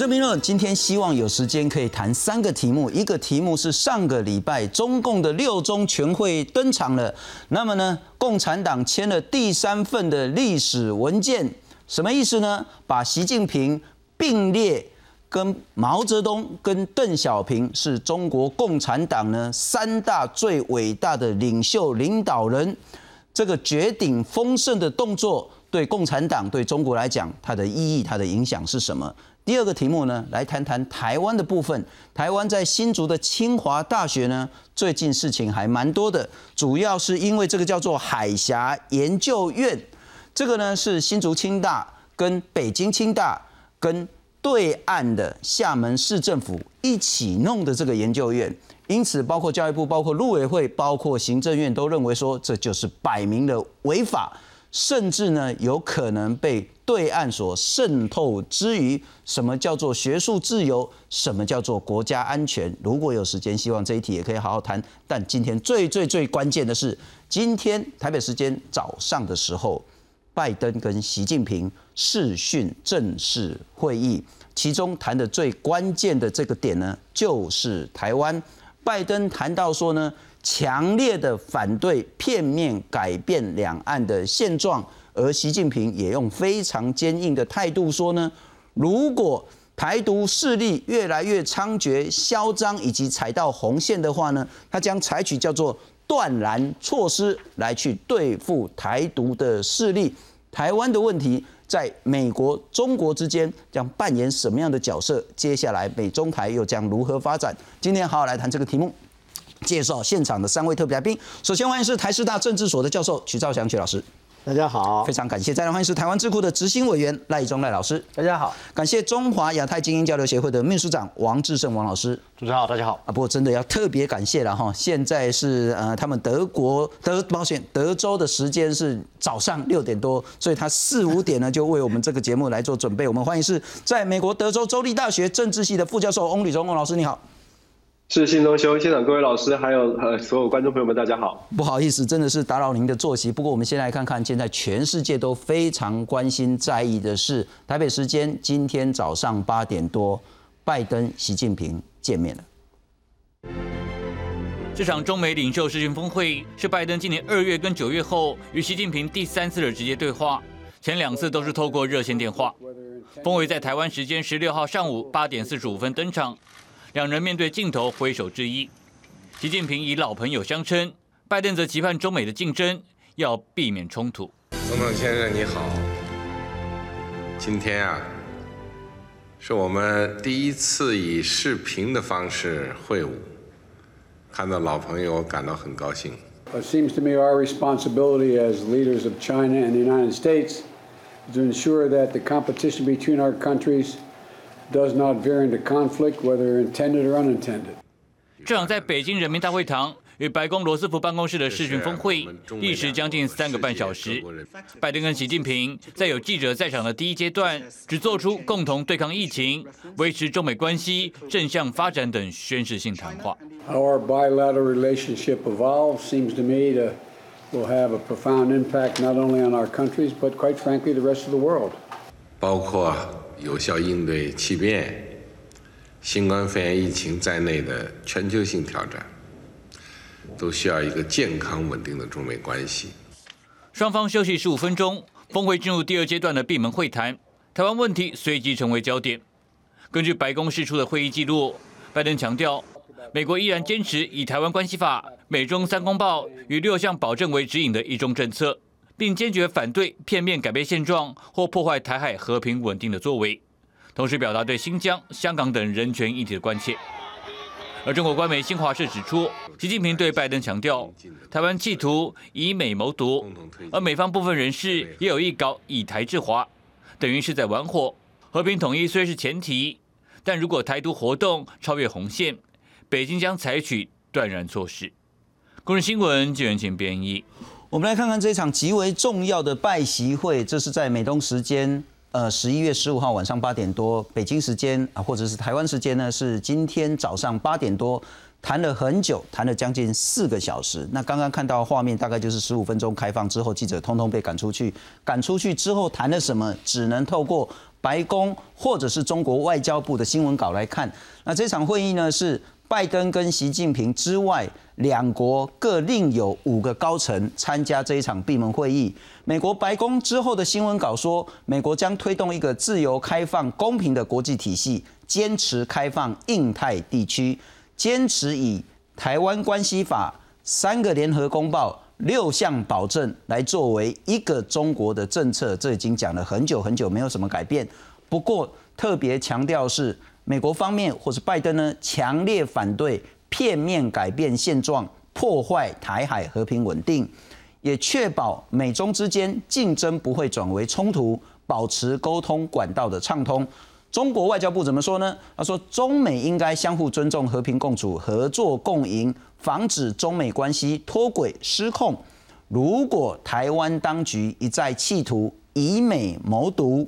国政评论今天希望有时间可以谈三个题目，一个题目是上个礼拜中共的六中全会登场了，那么呢，共产党签了第三份的历史文件，什么意思呢？把习近平并列跟毛泽东跟邓小平是中国共产党呢三大最伟大的领袖领导人，这个绝顶丰盛的动作对共产党对中国来讲，它的意义、它的影响是什么？第二个题目呢，来谈谈台湾的部分。台湾在新竹的清华大学呢，最近事情还蛮多的，主要是因为这个叫做海峡研究院，这个呢是新竹清大跟北京清大跟对岸的厦门市政府一起弄的这个研究院，因此包括教育部、包括陆委会、包括行政院都认为说，这就是摆明了违法。甚至呢，有可能被对岸所渗透之余，什么叫做学术自由？什么叫做国家安全？如果有时间，希望这一题也可以好好谈。但今天最最最关键的是，今天台北时间早上的时候，拜登跟习近平视讯正式会议，其中谈的最关键的这个点呢，就是台湾。拜登谈到说呢。强烈的反对片面改变两岸的现状，而习近平也用非常坚硬的态度说呢，如果台独势力越来越猖獗、嚣张以及踩到红线的话呢，他将采取叫做断然措施来去对付台独的势力。台湾的问题在美国、中国之间将扮演什么样的角色？接下来美中台又将如何发展？今天好好来谈这个题目。介绍现场的三位特别来宾。首先欢迎是台师大政治所的教授曲兆祥曲老师，大家好，非常感谢。再来欢迎是台湾智库的执行委员赖中赖老师，大家好。感谢中华亚太精英交流协会的秘书长王志胜王老师，主持人好，大家好。啊，不过真的要特别感谢了哈，现在是呃他们德国德保险德州的时间是早上六点多，所以他四五点呢就为我们这个节目来做准备。我们欢迎是在美国德州州立大学政治系的副教授翁吕忠翁老师，你好。是新东兄，现场各位老师，还有呃所有观众朋友们，大家好。不好意思，真的是打扰您的作息。不过我们先来看看，现在全世界都非常关心在意的是，台北时间今天早上八点多，拜登、习近平见面了。这场中美领袖视讯峰会是拜登今年二月跟九月后与习近平第三次的直接对话，前两次都是透过热线电话。峰会在台湾时间十六号上午八点四十五分登场。两人面对镜头挥手致意，习近平以老朋友相称，拜登则期盼中美的竞争要避免冲突。总统先生你好，今天啊，是我们第一次以视频的方式会晤，看到老朋友感到很高兴。It seems to me our responsibility as leaders of China and the United States to ensure that the competition between our countries. Does not veer into conflict, whether intended or unintended. 这场在北京人民大会堂与白宫罗斯福办公室的视讯峰会，历时将近三个半小时。拜登跟习近平在有记者在场的第一阶段，只做出共同对抗疫情、维持中美关系正向发展等宣示性谈话。How our bilateral relationship evolves seems to me to will have a profound impact not only on our countries, but quite frankly, the rest of the world. 包括。有效应对气变、新冠肺炎疫情在内的全球性挑战，都需要一个健康稳定的中美关系。双方休息十五分钟，峰会进入第二阶段的闭门会谈，台湾问题随即成为焦点。根据白宫释出的会议记录，拜登强调，美国依然坚持以《台湾关系法》、美中三公报与六项保证为指引的一中政策。并坚决反对片面改变现状或破坏台海和平稳定的作为，同时表达对新疆、香港等人权议题的关切。而中国官媒新华社指出，习近平对拜登强调，台湾企图以美谋独，而美方部分人士也有意搞以台制华，等于是在玩火。和平统一虽是前提，但如果台独活动超越红线，北京将采取断然措施。公日新闻，纪元请编译。我们来看看这场极为重要的拜习会，这是在美东时间，呃，十一月十五号晚上八点多，北京时间啊，或者是台湾时间呢，是今天早上八点多，谈了很久，谈了将近四个小时。那刚刚看到画面，大概就是十五分钟开放之后，记者通通被赶出去，赶出去之后谈了什么，只能透过白宫或者是中国外交部的新闻稿来看，那这场会议呢是拜登跟习近平之外，两国各另有五个高层参加这一场闭门会议。美国白宫之后的新闻稿说，美国将推动一个自由、开放、公平的国际体系，坚持开放印太地区，坚持以台湾关系法、三个联合公报。六项保证来作为一个中国的政策，这已经讲了很久很久，没有什么改变。不过特别强调是美国方面或是拜登呢，强烈反对片面改变现状，破坏台海和平稳定，也确保美中之间竞争不会转为冲突，保持沟通管道的畅通。中国外交部怎么说呢？他说，中美应该相互尊重、和平共处、合作共赢。防止中美关系脱轨失控。如果台湾当局一再企图以美谋独，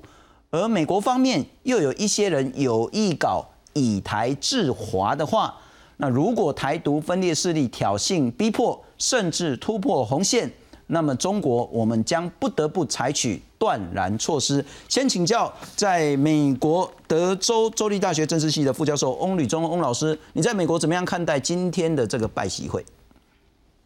而美国方面又有一些人有意搞以台制华的话，那如果台独分裂势力挑衅逼迫，甚至突破红线，那么中国我们将不得不采取断然措施。先请教在美国德州州立大学政治系的副教授翁吕中翁老师，你在美国怎么样看待今天的这个拜席会？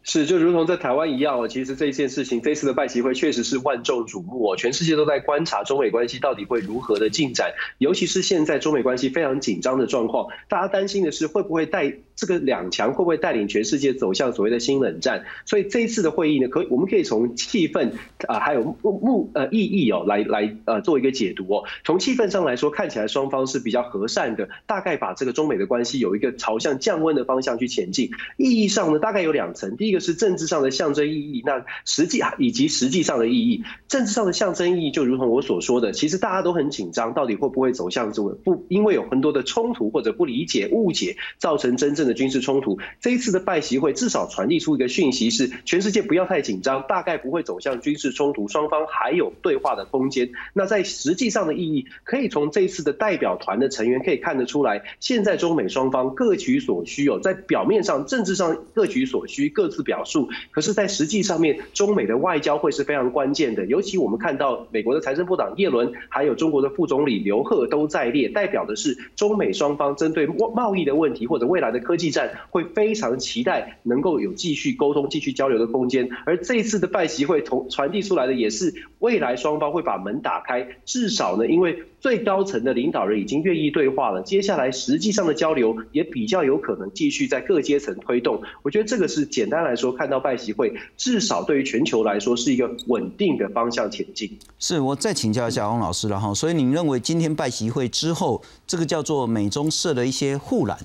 是，就如同在台湾一样哦，其实这件事情，这次的拜习会确实是万众瞩目哦，全世界都在观察中美关系到底会如何的进展，尤其是现在中美关系非常紧张的状况，大家担心的是会不会带这个两强会不会带领全世界走向所谓的新冷战？所以这一次的会议呢，可我们可以从气氛啊，还有目目呃意义哦，来来呃做一个解读哦。从气氛上来说，看起来双方是比较和善的，大概把这个中美的关系有一个朝向降温的方向去前进。意义上呢，大概有两层，第一个。是政治上的象征意义，那实际以及实际上的意义。政治上的象征意义，就如同我所说的，其实大家都很紧张，到底会不会走向这个不？因为有很多的冲突或者不理解、误解，造成真正的军事冲突。这一次的拜习会至少传递出一个讯息，是全世界不要太紧张，大概不会走向军事冲突，双方还有对话的空间。那在实际上的意义，可以从这次的代表团的成员可以看得出来，现在中美双方各取所需哦，在表面上政治上各取所需，各自。表述，可是，在实际上面，中美的外交会是非常关键的。尤其我们看到美国的财政部长耶伦，还有中国的副总理刘鹤都在列，代表的是中美双方针对贸易的问题或者未来的科技战，会非常期待能够有继续沟通、继续交流的空间。而这一次的拜习会同传递出来的，也是未来双方会把门打开，至少呢，因为。最高层的领导人已经愿意对话了，接下来实际上的交流也比较有可能继续在各阶层推动。我觉得这个是简单来说，看到拜习会，至少对于全球来说是一个稳定的方向前进。是我再请教一下汪老师了哈，所以您认为今天拜习会之后，这个叫做美中设了一些护栏？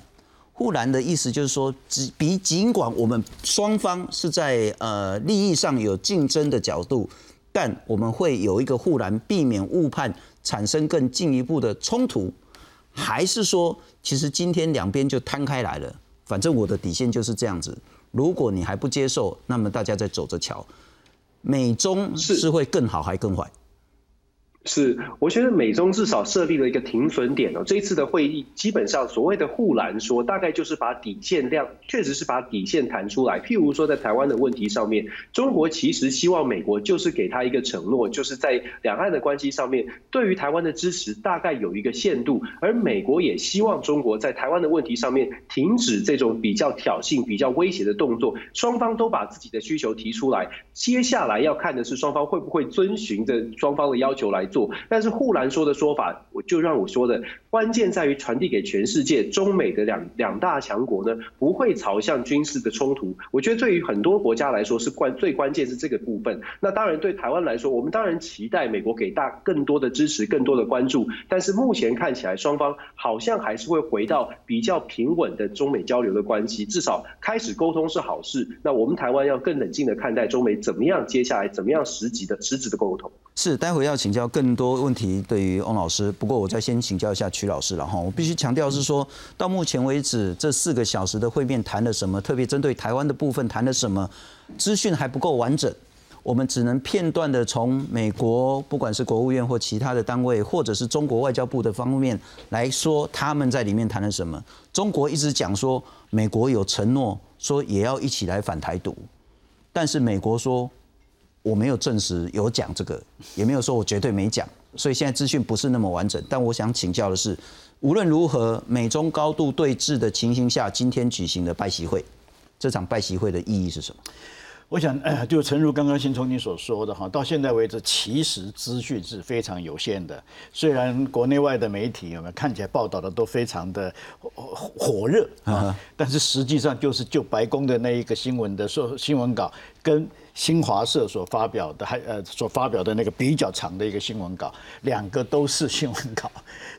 护栏的意思就是说，只比尽管我们双方是在呃利益上有竞争的角度，但我们会有一个护栏，避免误判。产生更进一步的冲突，还是说，其实今天两边就摊开来了？反正我的底线就是这样子。如果你还不接受，那么大家再走着瞧。美中是会更好还更坏？是，我觉得美中至少设立了一个停损点哦。这一次的会议，基本上所谓的护栏说，大概就是把底线量，确实是把底线弹出来。譬如说，在台湾的问题上面，中国其实希望美国就是给他一个承诺，就是在两岸的关系上面，对于台湾的支持大概有一个限度。而美国也希望中国在台湾的问题上面停止这种比较挑衅、比较威胁的动作。双方都把自己的需求提出来，接下来要看的是双方会不会遵循着双方的要求来。但是护栏说的说法，我就让我说的关键在于传递给全世界，中美的两两大强国呢不会朝向军事的冲突。我觉得对于很多国家来说是关最关键是这个部分。那当然对台湾来说，我们当然期待美国给大更多的支持，更多的关注。但是目前看起来，双方好像还是会回到比较平稳的中美交流的关系，至少开始沟通是好事。那我们台湾要更冷静的看待中美怎么样接下来怎么样实际的实质的沟通。是，待会要请教更更多问题对于翁老师。不过我再先请教一下曲老师了哈。我必须强调是说，到目前为止这四个小时的会面谈了什么？特别针对台湾的部分谈了什么？资讯还不够完整，我们只能片段的从美国，不管是国务院或其他的单位，或者是中国外交部的方面来说，他们在里面谈了什么？中国一直讲说，美国有承诺说也要一起来反台独，但是美国说。我没有证实有讲这个，也没有说我绝对没讲。所以现在资讯不是那么完整。但我想请教的是，无论如何，美中高度对峙的情形下，今天举行的拜习会，这场拜习会的意义是什么？我想，呃，就诚如刚刚新聪你所说的哈，到现在为止，其实资讯是非常有限的。虽然国内外的媒体有没有看起来报道的都非常的火热啊，但是实际上就是就白宫的那一个新闻的说新闻稿跟。新华社所发表的，还呃所发表的那个比较长的一个新闻稿，两个都是新闻稿，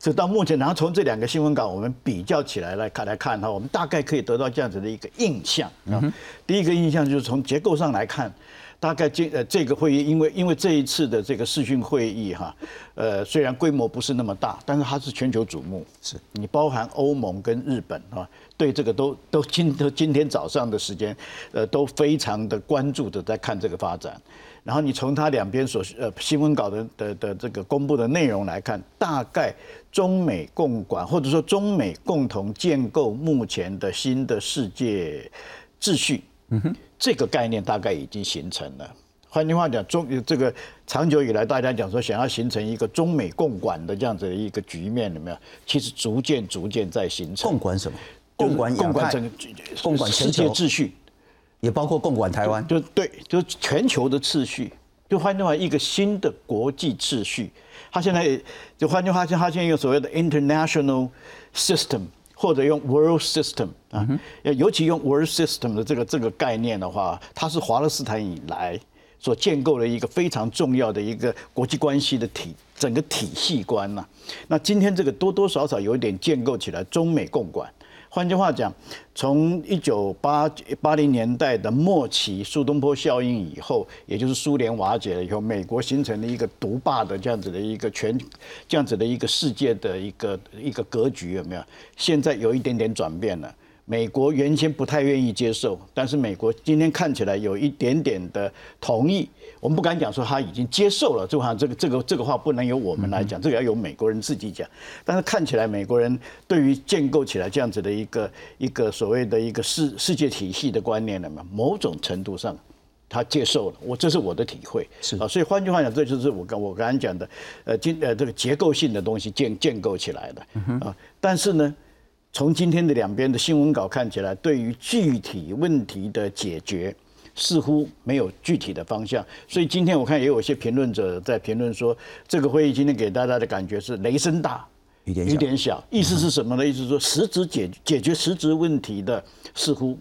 所以到目前，然后从这两个新闻稿我们比较起来来看来看哈，我们大概可以得到这样子的一个印象啊。第一个印象就是从结构上来看。大概这呃这个会议，因为因为这一次的这个视讯会议哈，呃虽然规模不是那么大，但是它是全球瞩目，是你包含欧盟跟日本啊，对这个都都今都今天早上的时间，呃都非常的关注的在看这个发展。然后你从它两边所呃新闻稿的的的这个公布的内容来看，大概中美共管或者说中美共同建构目前的新的世界秩序。嗯哼。这个概念大概已经形成了。换句话讲，中这个长久以来大家讲说想要形成一个中美共管的这样子的一个局面，有没有？其实逐渐逐渐在形成。共管什么？共管共管整个共管世界秩序，也包括共管台湾。就对，就是全球的秩序。就换句话，一个新的国际秩序。他现在就换句话讲，他现在用所谓的 international system。或者用 world system 啊，尤其用 world system 的这个这个概念的话，它是华勒斯坦以来所建构的一个非常重要的一个国际关系的体整个体系观呐。那今天这个多多少少有一点建构起来中美共管。换句话讲，从一九八八零年代的末期，苏东坡效应以后，也就是苏联瓦解了以后，美国形成了一个独霸的这样子的一个全，这样子的一个世界的一个一个格局，有没有？现在有一点点转变了。美国原先不太愿意接受，但是美国今天看起来有一点点的同意。我们不敢讲说他已经接受了，就好像这个这个这个话不能由我们来讲，这个要由美国人自己讲。但是看起来美国人对于建构起来这样子的一个一个所谓的一个世世界体系的观念了嘛，某种程度上他接受了。我这是我的体会。是啊，所以换句话讲，这就是我刚我刚才讲的，呃，今呃这个结构性的东西建建构起来的啊。但是呢。从今天的两边的新闻稿看起来，对于具体问题的解决似乎没有具体的方向。所以今天我看也有一些评论者在评论说，这个会议今天给大家的感觉是雷声大雨点雨点小。意思是什么呢？意思是说实质解解决实质问题的似乎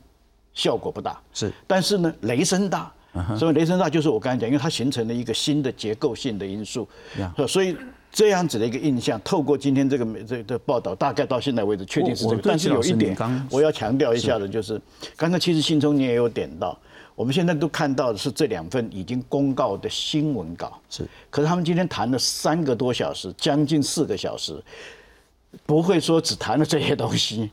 效果不大。是，但是呢，雷声大。所以雷声大就是我刚才讲，因为它形成了一个新的结构性的因素。所以。这样子的一个印象，透过今天这个这的报道，大概到现在为止确定是这个。但是有一点，我要强调一下的，就是刚才其实信中你也有点到，我们现在都看到的是这两份已经公告的新闻稿。是，可是他们今天谈了三个多小时，将近四个小时，不会说只谈了这些东西，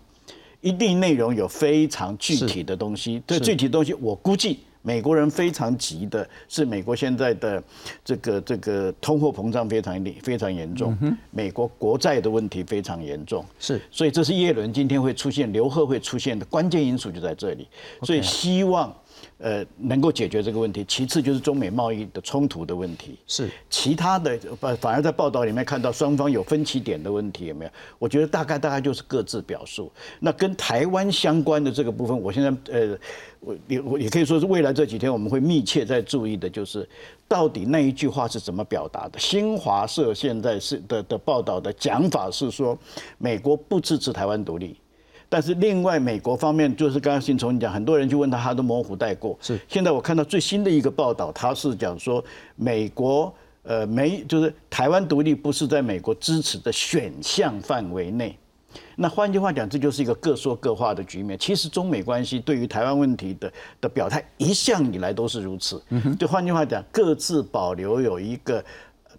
一定内容有非常具体的东西。这具体的东西，我估计。美国人非常急的是，美国现在的这个这个通货膨胀非常厉非常严重，美国国债的问题非常严重，是，所以这是耶伦今天会出现，刘贺会出现的关键因素就在这里，所以希望。呃，能够解决这个问题。其次就是中美贸易的冲突的问题。是其他的，反反而在报道里面看到双方有分歧点的问题有没有？我觉得大概大概就是各自表述。那跟台湾相关的这个部分，我现在呃，我也我也可以说是未来这几天我们会密切在注意的，就是到底那一句话是怎么表达的。新华社现在是的的报道的讲法是说，美国不支持台湾独立。但是另外，美国方面就是刚刚新从你讲，很多人去问他，他都模糊带过。是。现在我看到最新的一个报道，他是讲说，美国呃没就是台湾独立不是在美国支持的选项范围内。那换句话讲，这就是一个各说各话的局面。其实中美关系对于台湾问题的的表态，一向以来都是如此。嗯哼。就换句话讲，各自保留有一个。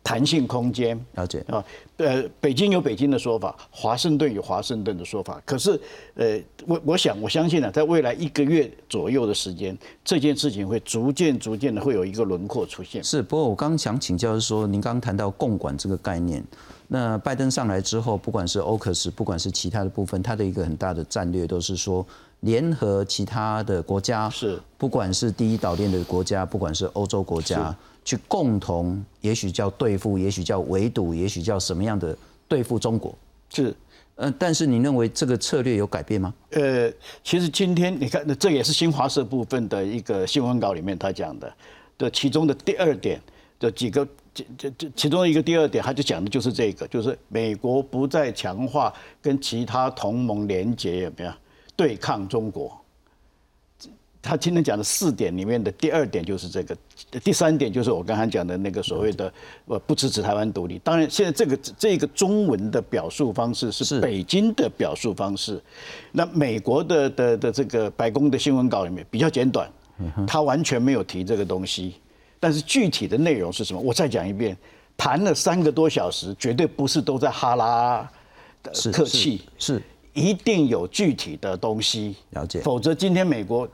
弹性空间，了解啊，呃，北京有北京的说法，华盛顿有华盛顿的说法。可是，呃，我我想我相信呢，在未来一个月左右的时间，这件事情会逐渐逐渐的会有一个轮廓出现。是，不过我刚想请教是说，您刚刚谈到共管这个概念，那拜登上来之后，不管是 c u s 不管是其他的部分，他的一个很大的战略都是说。联合其他的国家，是不管是第一岛链的国家，不管是欧洲国家，去共同，也许叫对付，也许叫围堵，也许叫什么样的对付中国。是，呃，但是你认为这个策略有改变吗？呃，其实今天你看，这也是新华社部分的一个新闻稿里面他讲的的其中的第二点的几个，这这这其中一个第二点，他就讲的就是这个，就是美国不再强化跟其他同盟联结，有没有对抗中国？他今天讲的四点里面的第二点就是这个，第三点就是我刚才讲的那个所谓的呃不支持台湾独立。当然，现在这个这个中文的表述方式是北京的表述方式，那美国的的的这个白宫的新闻稿里面比较简短，他完全没有提这个东西。但是具体的内容是什么？我再讲一遍，谈了三个多小时，绝对不是都在哈拉的客气，是一定有具体的东西。了解，否则今天美国。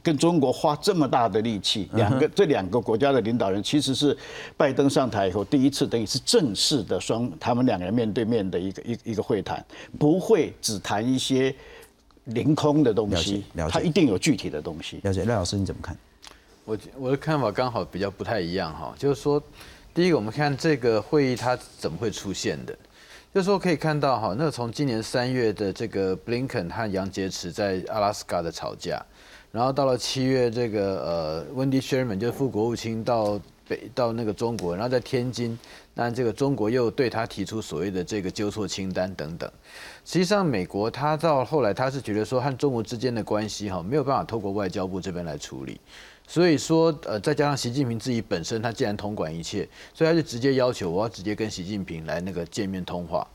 跟中国花这么大的力气，两个这两个国家的领导人其实是拜登上台以后第一次等于是正式的双他们两个人面对面的一个一一个会谈，不会只谈一些凌空的东西，他一定有具体的东西。了解，赖老师你怎么看？我我的看法刚好比较不太一样哈，就是说，第一个我们看这个会议它怎么会出现的，就是说可以看到哈，那从今年三月的这个布林肯和杨洁篪在阿拉斯加的吵架。然后到了七月，这个呃，温迪·谢尔曼就是副国务卿到北到那个中国，然后在天津，那这个中国又对他提出所谓的这个纠错清单等等。实际上，美国他到后来他是觉得说和中国之间的关系哈没有办法透过外交部这边来处理，所以说呃再加上习近平自己本身他既然统管一切，所以他就直接要求我要直接跟习近平来那个见面通话。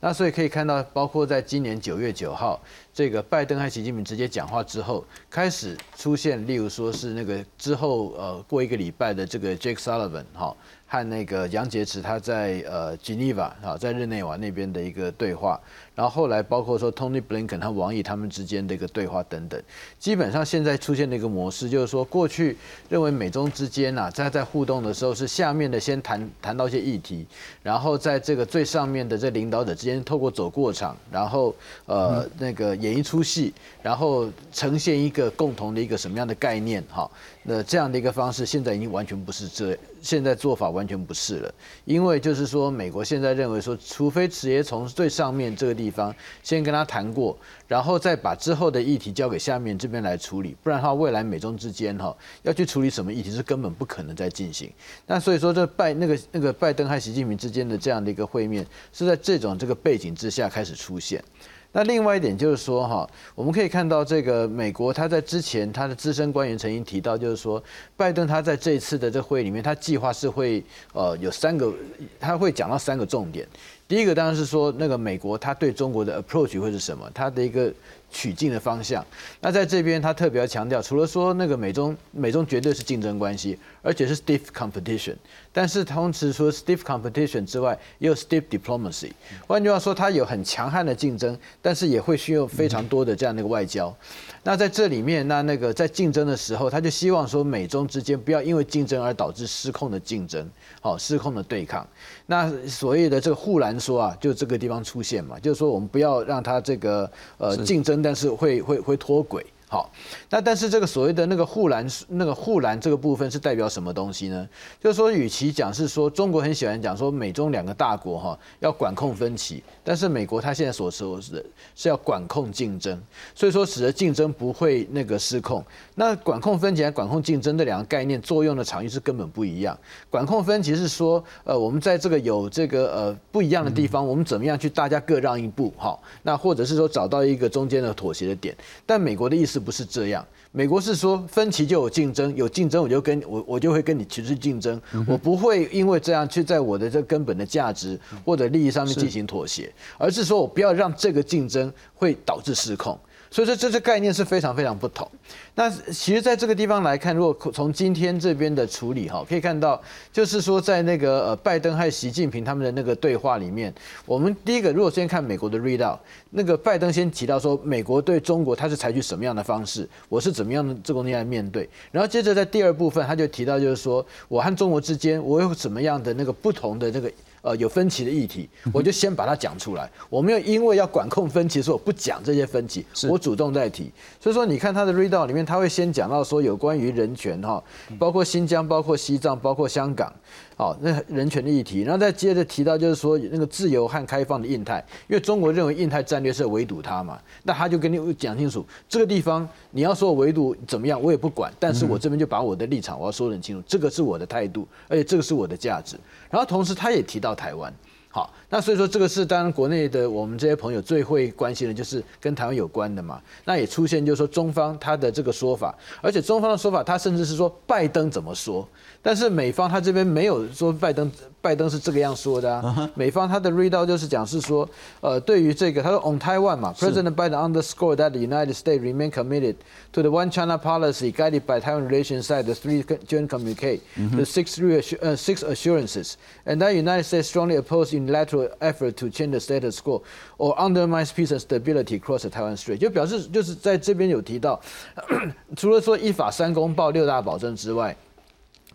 那所以可以看到，包括在今年九月九号。这个拜登和习近平直接讲话之后，开始出现，例如说是那个之后，呃，过一个礼拜的这个 Jake Sullivan 哈和那个杨洁篪他在呃 Geneva 哈在日内瓦那边的一个对话，然后后来包括说 Tony Blinken 和王毅他们之间的一个对话等等，基本上现在出现的一个模式就是说，过去认为美中之间呐在在互动的时候是下面的先谈谈到一些议题，然后在这个最上面的这领导者之间透过走过场，然后呃那个演一出戏，然后呈现一个共同的一个什么样的概念？哈，那这样的一个方式，现在已经完全不是这，现在做法完全不是了。因为就是说，美国现在认为说，除非直接从最上面这个地地方先跟他谈过，然后再把之后的议题交给下面这边来处理，不然的话，未来美中之间哈要去处理什么议题是根本不可能再进行。那所以说，这拜那个那个拜登和习近平之间的这样的一个会面，是在这种这个背景之下开始出现。那另外一点就是说，哈，我们可以看到这个美国，他在之前他的资深官员曾经提到，就是说，拜登他在这一次的这会议里面，他计划是会呃有三个，他会讲到三个重点。第一个当然是说，那个美国他对中国的 approach 会是什么，他的一个。取径的方向，那在这边他特别要强调，除了说那个美中美中绝对是竞争关系，而且是 stiff competition，但是同时除了 stiff competition 之外，也有 stiff diplomacy。换句话说，它有很强悍的竞争，但是也会需要非常多的这样的一个外交。那在这里面，那那个在竞争的时候，他就希望说美中之间不要因为竞争而导致失控的竞争，好失控的对抗。那所谓的这个护栏说啊，就这个地方出现嘛，就是说我们不要让它这个呃竞争。但是会会会脱轨，好，那但是这个所谓的那个护栏，那个护栏这个部分是代表什么东西呢？就是说，与其讲是说中国很喜欢讲说美中两个大国哈要管控分歧，但是美国它现在所说是是要管控竞争，所以说使得竞争不会那个失控。那管控分歧和管控竞争这两个概念作用的场域是根本不一样。管控分歧是说，呃，我们在这个有这个呃不一样的地方，我们怎么样去大家各让一步，哈，那或者是说找到一个中间的妥协的点。但美国的意思不是这样，美国是说分歧就有竞争，有竞争我就跟我我就会跟你持续竞争，我不会因为这样去在我的这根本的价值或者利益上面进行妥协，而是说我不要让这个竞争会导致失控。所以说，这些概念是非常非常不同。那其实，在这个地方来看，如果从今天这边的处理哈，可以看到，就是说，在那个呃，拜登和习近平他们的那个对话里面，我们第一个，如果先看美国的 read out，那个拜登先提到说，美国对中国他是采取什么样的方式，我是怎么样的这个东西来面对。然后接着在第二部分，他就提到就是说，我和中国之间，我有什么样的那个不同的那个。呃有分歧的议题，我就先把它讲出来。我没有因为要管控分歧，所以我不讲这些分歧，我主动在提。所以说，你看他的 read out 里面，他会先讲到说有关于人权哈，包括新疆、包括西藏、包括香港。好，那人权的议题，然后再接着提到就是说那个自由和开放的印太，因为中国认为印太战略是围堵它嘛，那他就跟你讲清楚，这个地方你要说围堵怎么样，我也不管，但是我这边就把我的立场我要说得很清楚，这个是我的态度，而且这个是我的价值。然后同时他也提到台湾。好，那所以说这个是当然国内的我们这些朋友最会关心的，就是跟台湾有关的嘛。那也出现就是说中方他的这个说法，而且中方的说法，他甚至是说拜登怎么说，但是美方他这边没有说拜登。拜登是这个样说的啊，美方他的 read out 就是讲是说，呃，对于这个他说 on Taiwan 嘛，President Biden underscored that the United States remain committed to the one China policy guided by Taiwan relations side the three joint communicate the six uh, six assurances, and that United States strongly oppose unilateral effort to change the status quo or undermine peace and stability across the Taiwan Strait，就表示就是在这边有提到，除了说依法三公报六大保证之外。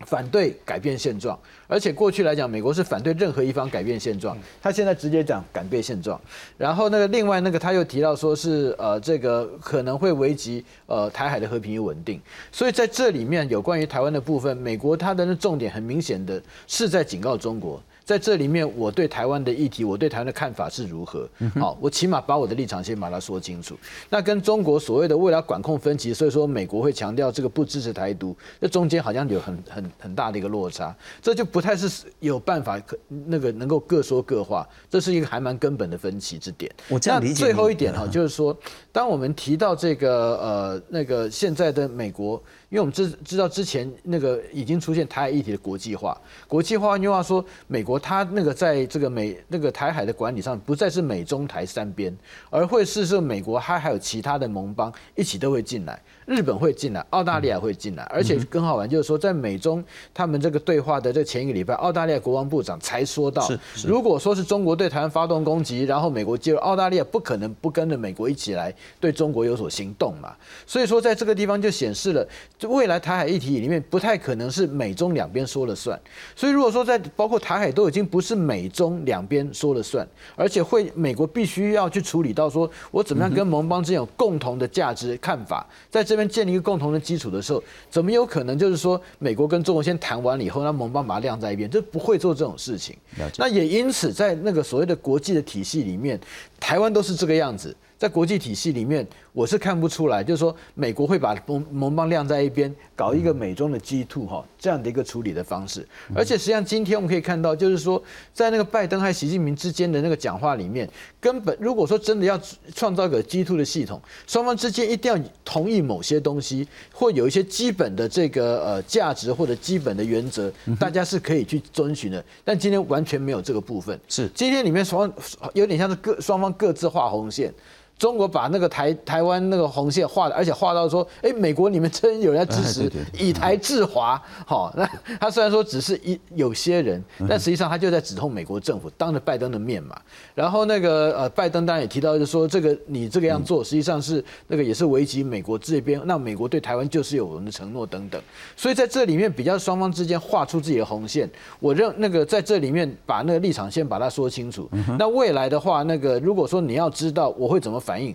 反对改变现状，而且过去来讲，美国是反对任何一方改变现状。他现在直接讲改变现状，然后那个另外那个他又提到说是呃这个可能会危及呃台海的和平与稳定。所以在这里面有关于台湾的部分，美国它的那重点很明显的是在警告中国。在这里面，我对台湾的议题，我对台湾的看法是如何？好，我起码把我的立场先把它说清楚。那跟中国所谓的为了管控分歧，所以说美国会强调这个不支持台独，这中间好像有很很很大的一个落差，这就不太是有办法可那个能够各说各话，这是一个还蛮根本的分歧之点。我这样理解。最后一点哈，就是说，当我们提到这个呃那个现在的美国。因为我们知知道之前那个已经出现台海议题的国际化，国际化换句话说，美国它那个在这个美那个台海的管理上，不再是美中台三边，而会是说美国它还有其他的盟邦一起都会进来。日本会进来，澳大利亚会进来，而且更好玩就是说，在美中他们这个对话的这前一个礼拜，澳大利亚国防部长才说到，如果说是中国对台湾发动攻击，然后美国介入，澳大利亚不可能不跟着美国一起来对中国有所行动嘛。所以说，在这个地方就显示了，未来台海议题里面不太可能是美中两边说了算。所以如果说在包括台海都已经不是美中两边说了算，而且会美国必须要去处理到说我怎么样跟盟邦之间有共同的价值看法，在这。这边建立一个共同的基础的时候，怎么有可能就是说美国跟中国先谈完了以后，那盟邦把它晾在一边，就不会做这种事情。那也因此，在那个所谓的国际的体系里面，台湾都是这个样子。在国际体系里面，我是看不出来，就是说美国会把盟盟邦晾在一边，搞一个美中的 G two 哈这样的一个处理的方式。而且实际上今天我们可以看到，就是说在那个拜登和习近平之间的那个讲话里面，根本如果说真的要创造一个 G two 的系统，双方之间一定要同意某些东西，或有一些基本的这个呃价值或者基本的原则，大家是可以去遵循的。但今天完全没有这个部分。是今天里面双有点像是各双方各自画红线。中国把那个台台湾那个红线画的，而且画到说，哎，美国你们真有人支持以台制华，好，那他虽然说只是一有些人，但实际上他就在指控美国政府当着拜登的面嘛。然后那个呃，拜登当然也提到，就是说这个你这个样做，实际上是那个也是危及美国这边，那美国对台湾就是有我们的承诺等等。所以在这里面比较双方之间画出自己的红线，我认那个在这里面把那个立场先把它说清楚。那未来的话，那个如果说你要知道我会怎么反应，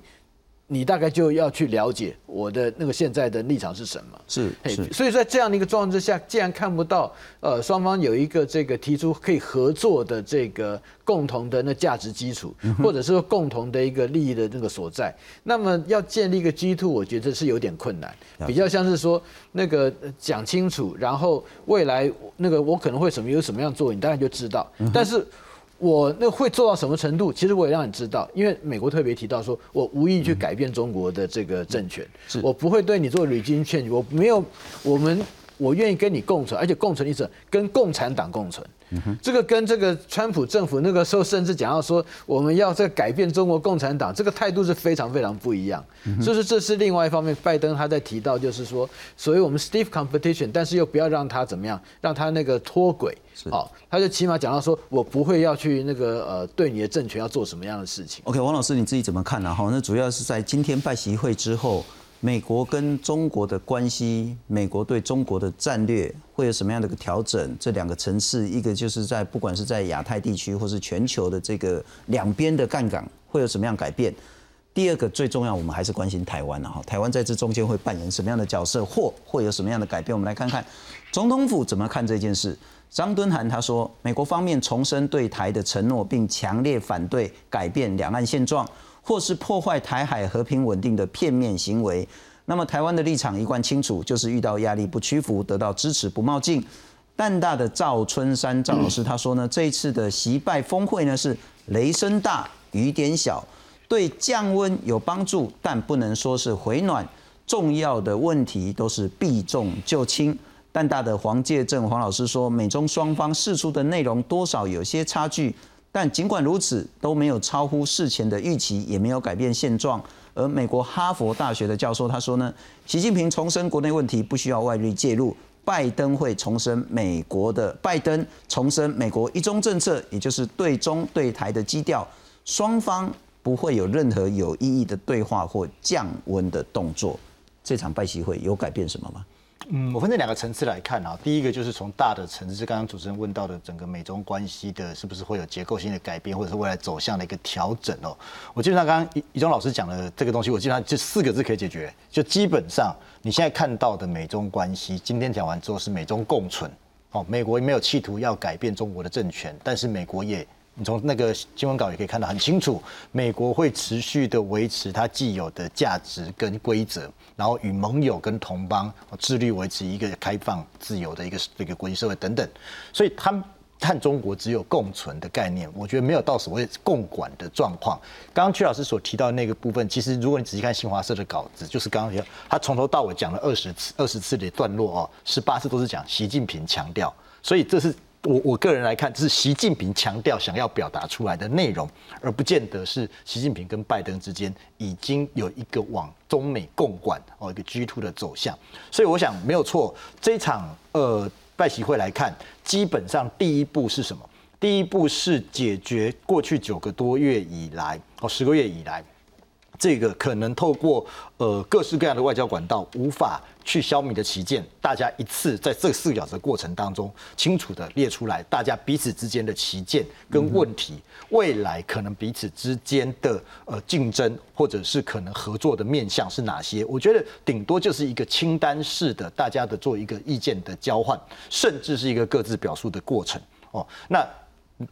你大概就要去了解我的那个现在的立场是什么。是是，所以在这样的一个状况之下，既然看不到呃双方有一个这个提出可以合作的这个共同的那价值基础，或者是说共同的一个利益的那个所在，那么要建立一个 G two，我觉得是有点困难，比较像是说那个讲清楚，然后未来那个我可能会什么有什么样做，你大概就知道，但是。我那会做到什么程度？其实我也让你知道，因为美国特别提到说，我无意去改变中国的这个政权，我不会对你做履金劝，我没有，我们我愿意跟你共存，而且共存意思跟共产党共存。这个跟这个川普政府那个时候甚至讲到说，我们要在改变中国共产党，这个态度是非常非常不一样。就是这是另外一方面，拜登他在提到就是说，所以我们 stiff competition，但是又不要让他怎么样，让他那个脱轨。好，他就起码讲到说，我不会要去那个呃，对你的政权要做什么样的事情。OK，王老师你自己怎么看呢？哈，那主要是在今天拜习会之后，美国跟中国的关系，美国对中国的战略会有什么样的一个调整？这两个层次，一个就是在不管是在亚太地区或是全球的这个两边的杠杆会有什么样改变？第二个最重要，我们还是关心台湾了哈。台湾在这中间会扮演什么样的角色，或会有什么样的改变？我们来看看总统府怎么看这件事。张敦涵他说，美国方面重申对台的承诺，并强烈反对改变两岸现状。或是破坏台海和平稳定的片面行为，那么台湾的立场一贯清楚，就是遇到压力不屈服，得到支持不冒进。淡大的赵春山赵老师他说呢，这一次的习拜峰会呢是雷声大雨点小，对降温有帮助，但不能说是回暖。重要的问题都是避重就轻。淡大的黄介正黄老师说，美中双方释出的内容多少有些差距。但尽管如此，都没有超乎事前的预期，也没有改变现状。而美国哈佛大学的教授他说呢，习近平重申国内问题不需要外力介入，拜登会重申美国的拜登重申美国一中政策，也就是对中对台的基调，双方不会有任何有意义的对话或降温的动作。这场拜习会有改变什么吗？嗯，我分这两个层次来看啊。第一个就是从大的层次，刚刚主持人问到的整个美中关系的，是不是会有结构性的改变，或者是未来走向的一个调整哦？我基本上刚刚一中老师讲的这个东西，我基本上就四个字可以解决，就基本上你现在看到的美中关系，今天讲完之后是美中共存哦。美国没有企图要改变中国的政权，但是美国也。你从那个新闻稿也可以看到很清楚，美国会持续的维持它既有的价值跟规则，然后与盟友跟同邦致力维持一个开放自由的一个这个国际社会等等，所以他们看中国只有共存的概念，我觉得没有到所谓共管的状况。刚刚曲老师所提到的那个部分，其实如果你仔细看新华社的稿子，就是刚刚他从头到尾讲了二十次二十次的段落哦，十八次都是讲习近平强调，所以这是。我我个人来看，这是习近平强调想要表达出来的内容，而不见得是习近平跟拜登之间已经有一个往中美共管哦一个 G two 的走向。所以我想没有错，这场呃拜习会来看，基本上第一步是什么？第一步是解决过去九个多月以来哦十个月以来。这个可能透过呃各式各样的外交管道无法去消弭的旗舰，大家一次在这四个小时的过程当中，清楚的列出来，大家彼此之间的旗舰跟问题，未来可能彼此之间的呃竞争或者是可能合作的面向是哪些？我觉得顶多就是一个清单式的，大家的做一个意见的交换，甚至是一个各自表述的过程哦。那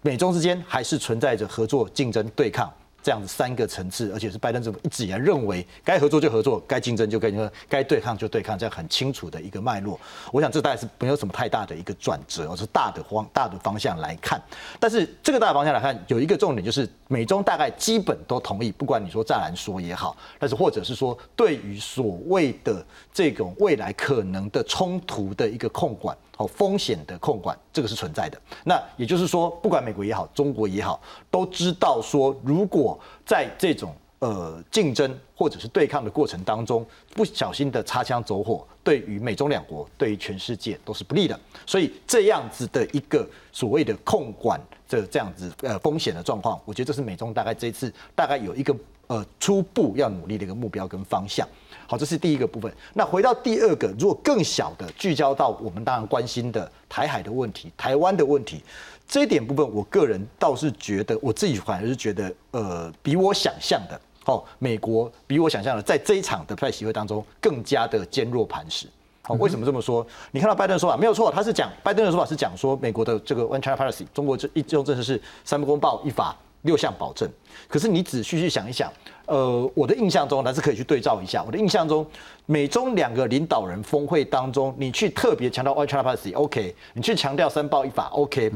美中之间还是存在着合作、竞争、对抗。这样子三个层次，而且是拜登政府一直以来认为该合作就合作，该竞争就该竞争，该对抗就对抗，这样很清楚的一个脉络。我想这大概是没有什么太大的一个转折，而是大的方大的方向来看。但是这个大的方向来看，有一个重点就是美中大概基本都同意，不管你说再难说也好，但是或者是说对于所谓的这种未来可能的冲突的一个控管。好，风险的控管，这个是存在的。那也就是说，不管美国也好，中国也好，都知道说，如果在这种呃竞争或者是对抗的过程当中，不小心的擦枪走火，对于美中两国，对于全世界都是不利的。所以这样子的一个所谓的控管这这样子呃风险的状况，我觉得这是美中大概这次大概有一个呃初步要努力的一个目标跟方向。好，这是第一个部分。那回到第二个，如果更小的聚焦到我们当然关心的台海的问题、台湾的问题，这一点部分，我个人倒是觉得，我自己反而是觉得，呃，比我想象的，哦，美国比我想象的，在这一场的派席会当中更加的坚若磐石。好，为什么这么说？你看到拜登的说法没有错，他是讲拜登的说法是讲说，美国的这个 One China Policy，中国这一中政策是三不公报一法六项保证。可是你仔细去想一想。呃，我的印象中，还是可以去对照一下。我的印象中，美中两个领导人峰会当中，你去特别强调 One China Policy，OK；你去强调三报一法，OK。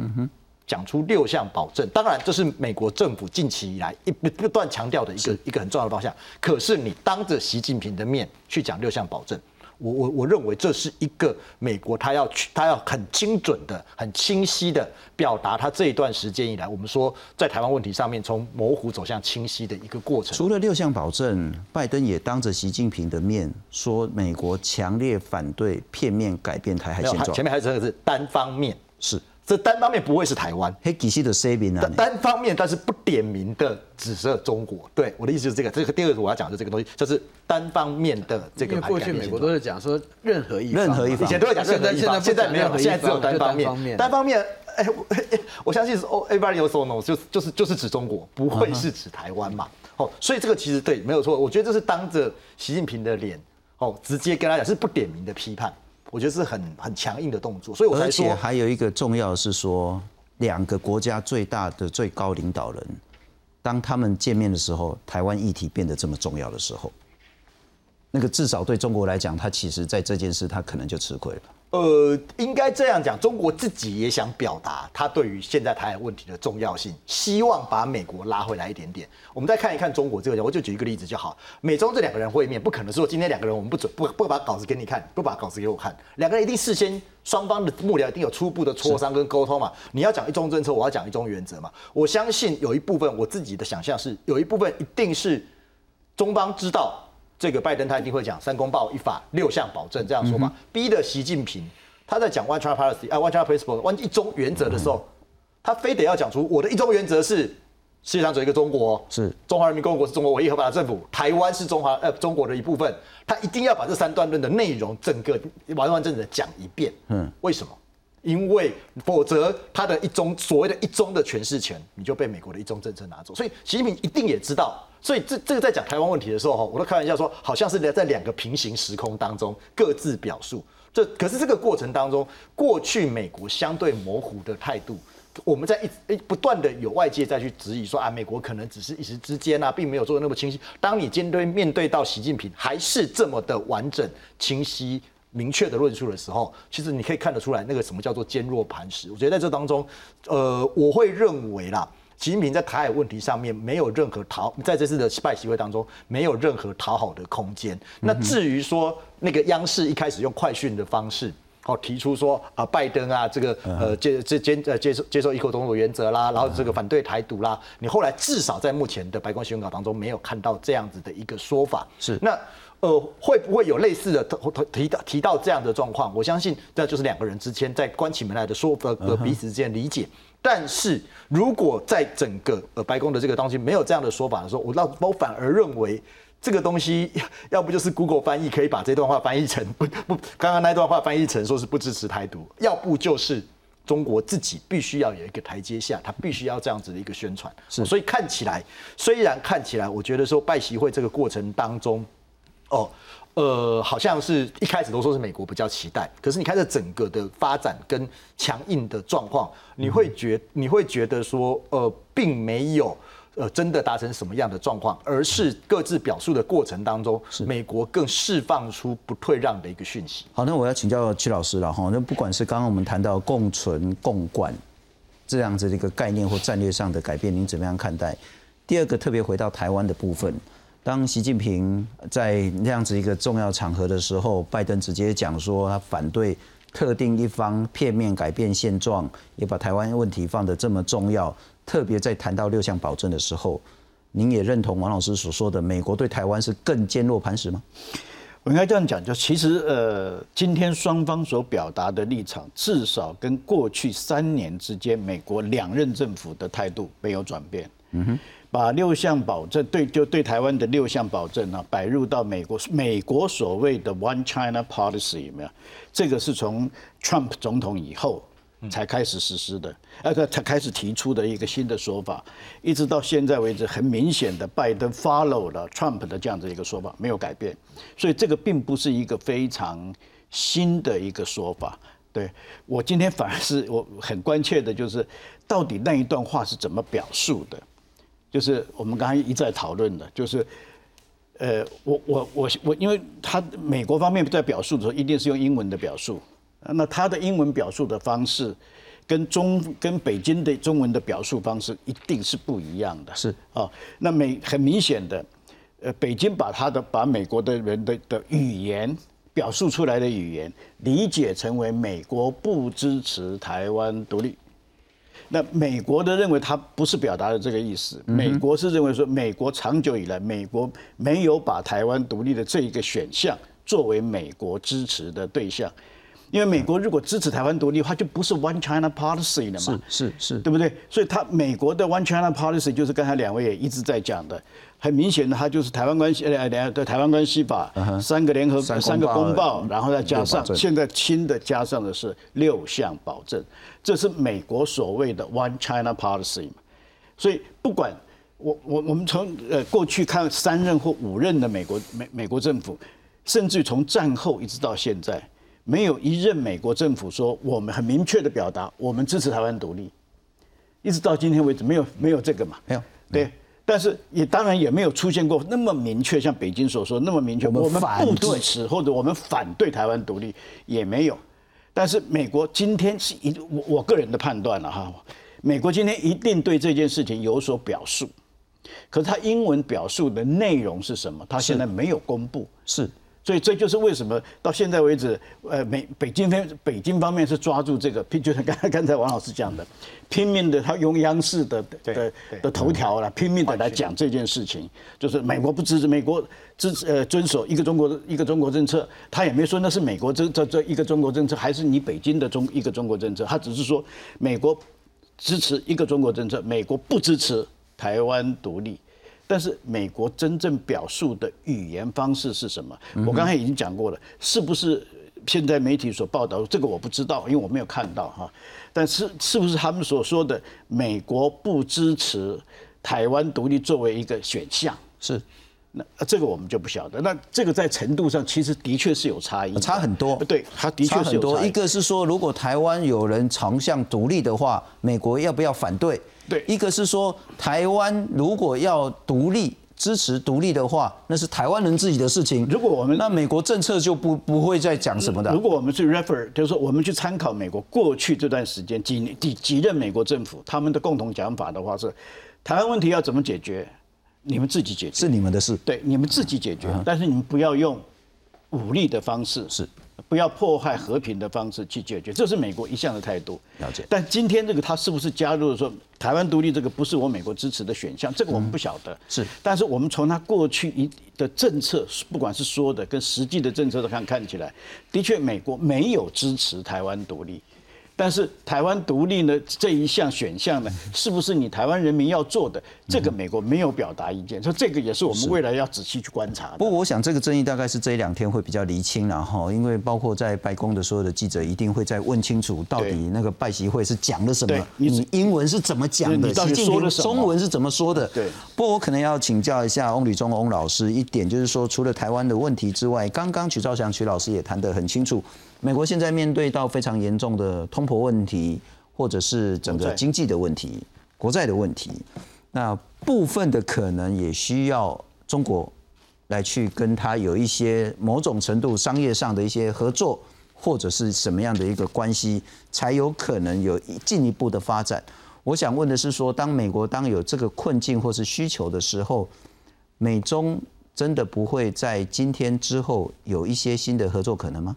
讲出六项保证，当然这是美国政府近期以来一不不断强调的一个一个很重要的方向。可是你当着习近平的面去讲六项保证。我我我认为这是一个美国，他要去，他要很精准的、很清晰的表达他这一段时间以来，我们说在台湾问题上面从模糊走向清晰的一个过程。除了六项保证，拜登也当着习近平的面说，美国强烈反对片面改变台海现状。前面还有这个是单方面，是这单方面不会是台湾，嘿，其实的 saving 啊单，方面但是不点名的指涉中国。对，我的意思就是这个，这个第二个我要讲的这个东西，就是单方面的这个因为过去美国都是讲说任何一方任何一方以前都会讲任何一方，现在没有了，现在只有单方面。面，单方面，哎，我我相信是哦，everybody also knows，就就是就是指中国，不会是指台湾嘛。哦，所以这个其实对，没有错。我觉得这是当着习近平的脸，哦，直接跟他讲是不点名的批判，我觉得是很很强硬的动作。所以我才而且说，还有一个重要的是说，两个国家最大的最高领导人，当他们见面的时候，台湾议题变得这么重要的时候，那个至少对中国来讲，他其实在这件事他可能就吃亏了。呃，应该这样讲，中国自己也想表达他对于现在台海问题的重要性，希望把美国拉回来一点点。我们再看一看中国这个人，我就举一个例子就好。美中这两个人会面，不可能说今天两个人我们不准不不把稿子给你看，不把稿子给我看，两个人一定事先双方的幕僚一定有初步的磋商跟沟通嘛。你要讲一中政策，我要讲一中原则嘛。我相信有一部分我自己的想象是，有一部分一定是中方知道这个拜登他一定会讲三公报一法六项保证这样说嘛，逼的习近平他在讲 One China Policy 啊 One China Principle One 一中原则的时候，他非得要讲出我的一中原则是世界上只有一个中国，是。中华人民共和国是中国唯一合法的政府，台湾是中华呃中国的一部分，他一定要把这三段论的内容整个完完整整的讲一遍。嗯，为什么？因为否则他的一中所谓的一中的诠释权，你就被美国的一中政策拿走。所以习近平一定也知道，所以这这个在讲台湾问题的时候，哈，我都开玩笑说，好像是在两个平行时空当中各自表述。这可是这个过程当中，过去美国相对模糊的态度，我们在一一不断的有外界再去质疑说啊，美国可能只是一时之间啊，并没有做的那么清晰。当你今天面对到习近平还是这么的完整、清晰、明确的论述的时候，其实你可以看得出来，那个什么叫做坚若磐石。我觉得在这当中，呃，我会认为啦。习近平在台海问题上面没有任何讨，在这次的拜习会当中没有任何讨好的空间。那至于说那个央视一开始用快讯的方式，好提出说啊，拜登啊，这个呃接接接呃接受接受一口中国原则啦，然后这个反对台独啦，你后来至少在目前的白宫新闻稿当中没有看到这样子的一个说法。是那。呃，会不会有类似的提提到提到这样的状况？我相信这就是两个人之间在关起门来的说呃呃彼此之间理解。但是如果在整个呃白宫的这个东西没有这样的说法的时候，我倒我反而认为这个东西 要不就是 Google 翻译可以把这段话翻译成不不，刚刚那段话翻译成说是不支持台独，要不就是中国自己必须要有一个台阶下，他必须要这样子的一个宣传。是所以看起来虽然看起来，我觉得说拜习会这个过程当中。哦，呃，好像是一开始都说是美国比较期待，可是你看这整个的发展跟强硬的状况，你会觉你会觉得说，呃，并没有呃真的达成什么样的状况，而是各自表述的过程当中，美国更释放出不退让的一个讯息。好，那我要请教曲老师了哈。那不管是刚刚我们谈到共存共管这样子的一个概念或战略上的改变，您怎么样看待？第二个，特别回到台湾的部分，当习近平在那样子一个重要场合的时候，拜登直接讲说他反对特定一方片面改变现状，也把台湾问题放得这么重要，特别在谈到六项保证的时候，您也认同王老师所说的，美国对台湾是更坚若磐石吗？我应该这样讲，就其实呃，今天双方所表达的立场，至少跟过去三年之间美国两任政府的态度没有转变。嗯哼，把六项保证对就对台湾的六项保证啊，摆入到美国美国所谓的 One China Policy 有没有？这个是从 Trump 总统以后才开始实施的，呃，才开始提出的一个新的说法，一直到现在为止，很明显的拜登 follow 了 Trump 的这样子一个说法，没有改变，所以这个并不是一个非常新的一个说法。对我今天反而是我很关切的，就是到底那一段话是怎么表述的？就是我们刚才一再讨论的，就是，呃，我我我我，因为他美国方面在表述的时候，一定是用英文的表述，那他的英文表述的方式，跟中跟北京的中文的表述方式一定是不一样的。是啊，那美很明显的，呃，北京把他的把美国的人的的语言表述出来的语言，理解成为美国不支持台湾独立。那美国的认为他不是表达的这个意思，美国是认为说，美国长久以来，美国没有把台湾独立的这一个选项作为美国支持的对象。因为美国如果支持台湾独立的话，就不是 One China Policy 了嘛。是是是，对不对？所以他美国的 One China Policy 就是刚才两位也一直在讲的，很明显的，它就是台湾关系呃两对台湾关系法三个联合三个公报报，然后再加上现在新的加上的是六项保证，这是美国所谓的 One China Policy 嘛。所以不管我我我们从呃过去看三任或五任的美国美美国政府，甚至于从战后一直到现在，没有一任美国政府说我们很明确的表达我们支持台湾独立，一直到今天为止没有没有这个嘛？没有对。但是也当然也没有出现过那么明确，像北京所说那么明确，我们不反对支持或者我们反对台湾独立也没有。但是美国今天是一我我个人的判断了哈，美国今天一定对这件事情有所表述，可是他英文表述的内容是什么？他现在没有公布。是所以这就是为什么到现在为止，呃，美北京方北京方面是抓住这个，拼就像刚才刚才王老师讲的，拼命的他用央视的的的的头条来拼命的来讲这件事情，就是美国不支持美国支持呃遵守一个中国的一个中国政策，他也没说那是美国这这这一个中国政策，还是你北京的中一个中国政策，他只是说美国支持一个中国政策，美国不支持台湾独立。但是美国真正表述的语言方式是什么？我刚才已经讲过了，是不是现在媒体所报道这个我不知道，因为我没有看到哈。但是是不是他们所说的美国不支持台湾独立作为一个选项？是那呃这个我们就不晓得。那这个在程度上其实的确是有差异，差很多对，它的确很多。一个是说，如果台湾有人朝向独立的话，美国要不要反对？对一个是说，台湾如果要独立。支持独立的话，那是台湾人自己的事情。如果我们那美国政策就不不会再讲什么的。如果我们去 refer，就是说我们去参考美国过去这段时间几年几几任美国政府他们的共同讲法的话是，台湾问题要怎么解决，你们自己解决，是你们的事。对，你们自己解决，但是你们不要用武力的方式，是不要破坏和平的方式去解决，这是美国一向的态度。了解但今天这个他是不是加入了说台湾独立这个不是我美国支持的选项，这个我们不晓得。是但是我们从他过去一的政策，不管是说的跟实际的政策都看看起来，的确美国没有支持台湾独立。但是台湾独立呢这一项选项呢，是不是你台湾人民要做的？这个美国没有表达意见，所以这个也是我们未来要仔细去观察的。不过我想这个争议大概是这一两天会比较厘清了哈，因为包括在白宫的所有的记者一定会在问清楚，到底那个拜习会是讲了什么对，你你英文是怎么讲的，你到底习近平说了中文是怎么说的？对不过我可能要请教一下翁吕中翁老师一点，就是说除了台湾的问题之外，刚刚曲兆祥曲老师也谈得很清楚，美国现在面对到非常严重的通膨问题，或者是整个经济的问题、国债的问题，那部分的可能也需要中国来去跟他有一些某种程度商业上的一些合作，或者是什么样的一个关系，才有可能有进一步的发展。我想问的是说，当美国当有这个困境或是需求的时候，美中真的不会在今天之后有一些新的合作可能吗？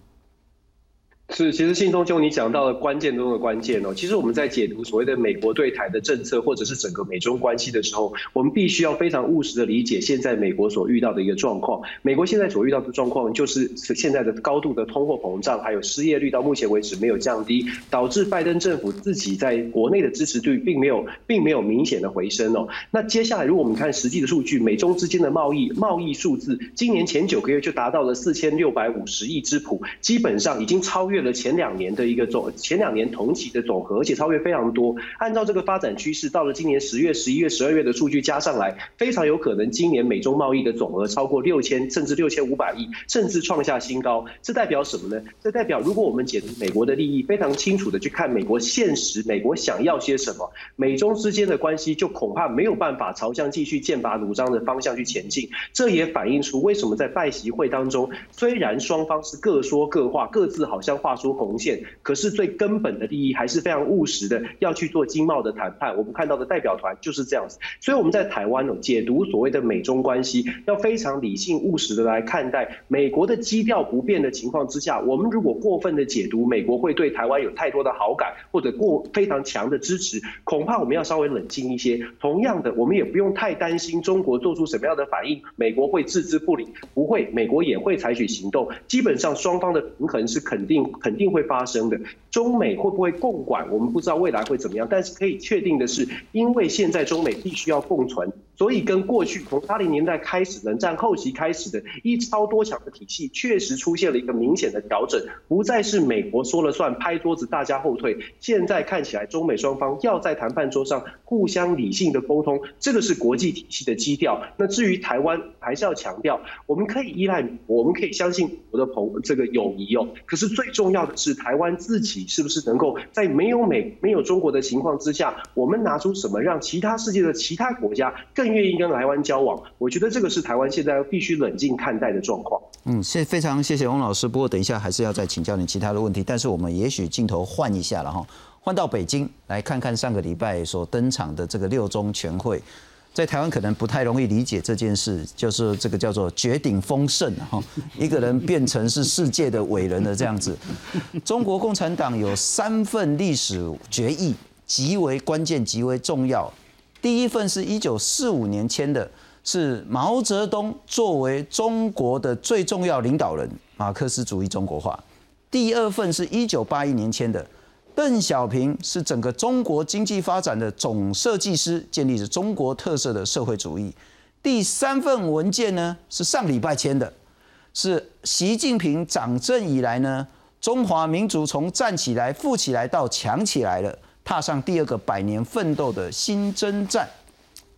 是，其实信中就你讲到了关键中的关键哦。其实我们在解读所谓的美国对台的政策，或者是整个美中关系的时候，我们必须要非常务实的理解现在美国所遇到的一个状况。美国现在所遇到的状况，就是现在的高度的通货膨胀，还有失业率到目前为止没有降低，导致拜登政府自己在国内的支持率并没有并没有明显的回升哦。那接下来，如果我们看实际的数据，美中之间的贸易贸易数字，今年前九个月就达到了四千六百五十亿之谱，基本上已经超越越了前两年的一个总前两年同期的总和，而且超越非常多。按照这个发展趋势，到了今年十月、十一月、十二月的数据加上来，非常有可能今年美中贸易的总额超过六千，甚至六千五百亿，甚至创下新高。这代表什么呢？这代表如果我们解读美国的利益，非常清楚的去看美国现实，美国想要些什么，美中之间的关系就恐怕没有办法朝向继续剑拔弩张的方向去前进。这也反映出为什么在拜习会当中，虽然双方是各说各话，各自好像画出红线，可是最根本的利益还是非常务实的，要去做经贸的谈判。我们看到的代表团就是这样子，所以我们在台湾呢解读所谓的美中关系，要非常理性务实的来看待。美国的基调不变的情况之下，我们如果过分的解读美国会对台湾有太多的好感，或者过非常强的支持，恐怕我们要稍微冷静一些。同样的，我们也不用太担心中国做出什么样的反应，美国会置之不理，不会，美国也会采取行动。基本上双方的平衡是肯定肯定会发生的。中美会不会共管，我们不知道未来会怎么样，但是可以确定的是，因为现在中美必须要共存，所以跟过去从八零年代开始，冷战后期开始的一超多强的体系，确实出现了一个明显的调整，不再是美国说了算，拍桌子大家后退。现在看起来，中美双方要在谈判桌上互相理性的沟通，这个是国际体系的基调。那至于台湾，还是要强调，我们可以依赖美国，我们可以相信我的朋这个友谊哦。可是最重要的是，台湾自己是不是能够在没有美、没有中国的情况之下，我们拿出什么让其他世界的其他国家更愿意跟台湾交往？我觉得这个是台湾现在必须冷静看待的状况。嗯，谢非常谢谢翁老师。不过等一下还是要再请教你其他的问题，但是我们也许镜头换一下了哈，换到北京来看看上个礼拜所登场的这个六中全会。在台湾可能不太容易理解这件事，就是这个叫做绝顶丰盛哈，一个人变成是世界的伟人的这样子。中国共产党有三份历史决议，极为关键，极为重要。第一份是一九四五年签的，是毛泽东作为中国的最重要领导人，马克思主义中国化。第二份是一九八一年签的。邓小平是整个中国经济发展的总设计师，建立着中国特色的社会主义。第三份文件呢，是上礼拜签的，是习近平掌政以来呢，中华民族从站起来、富起来到强起来了，踏上第二个百年奋斗的新征战。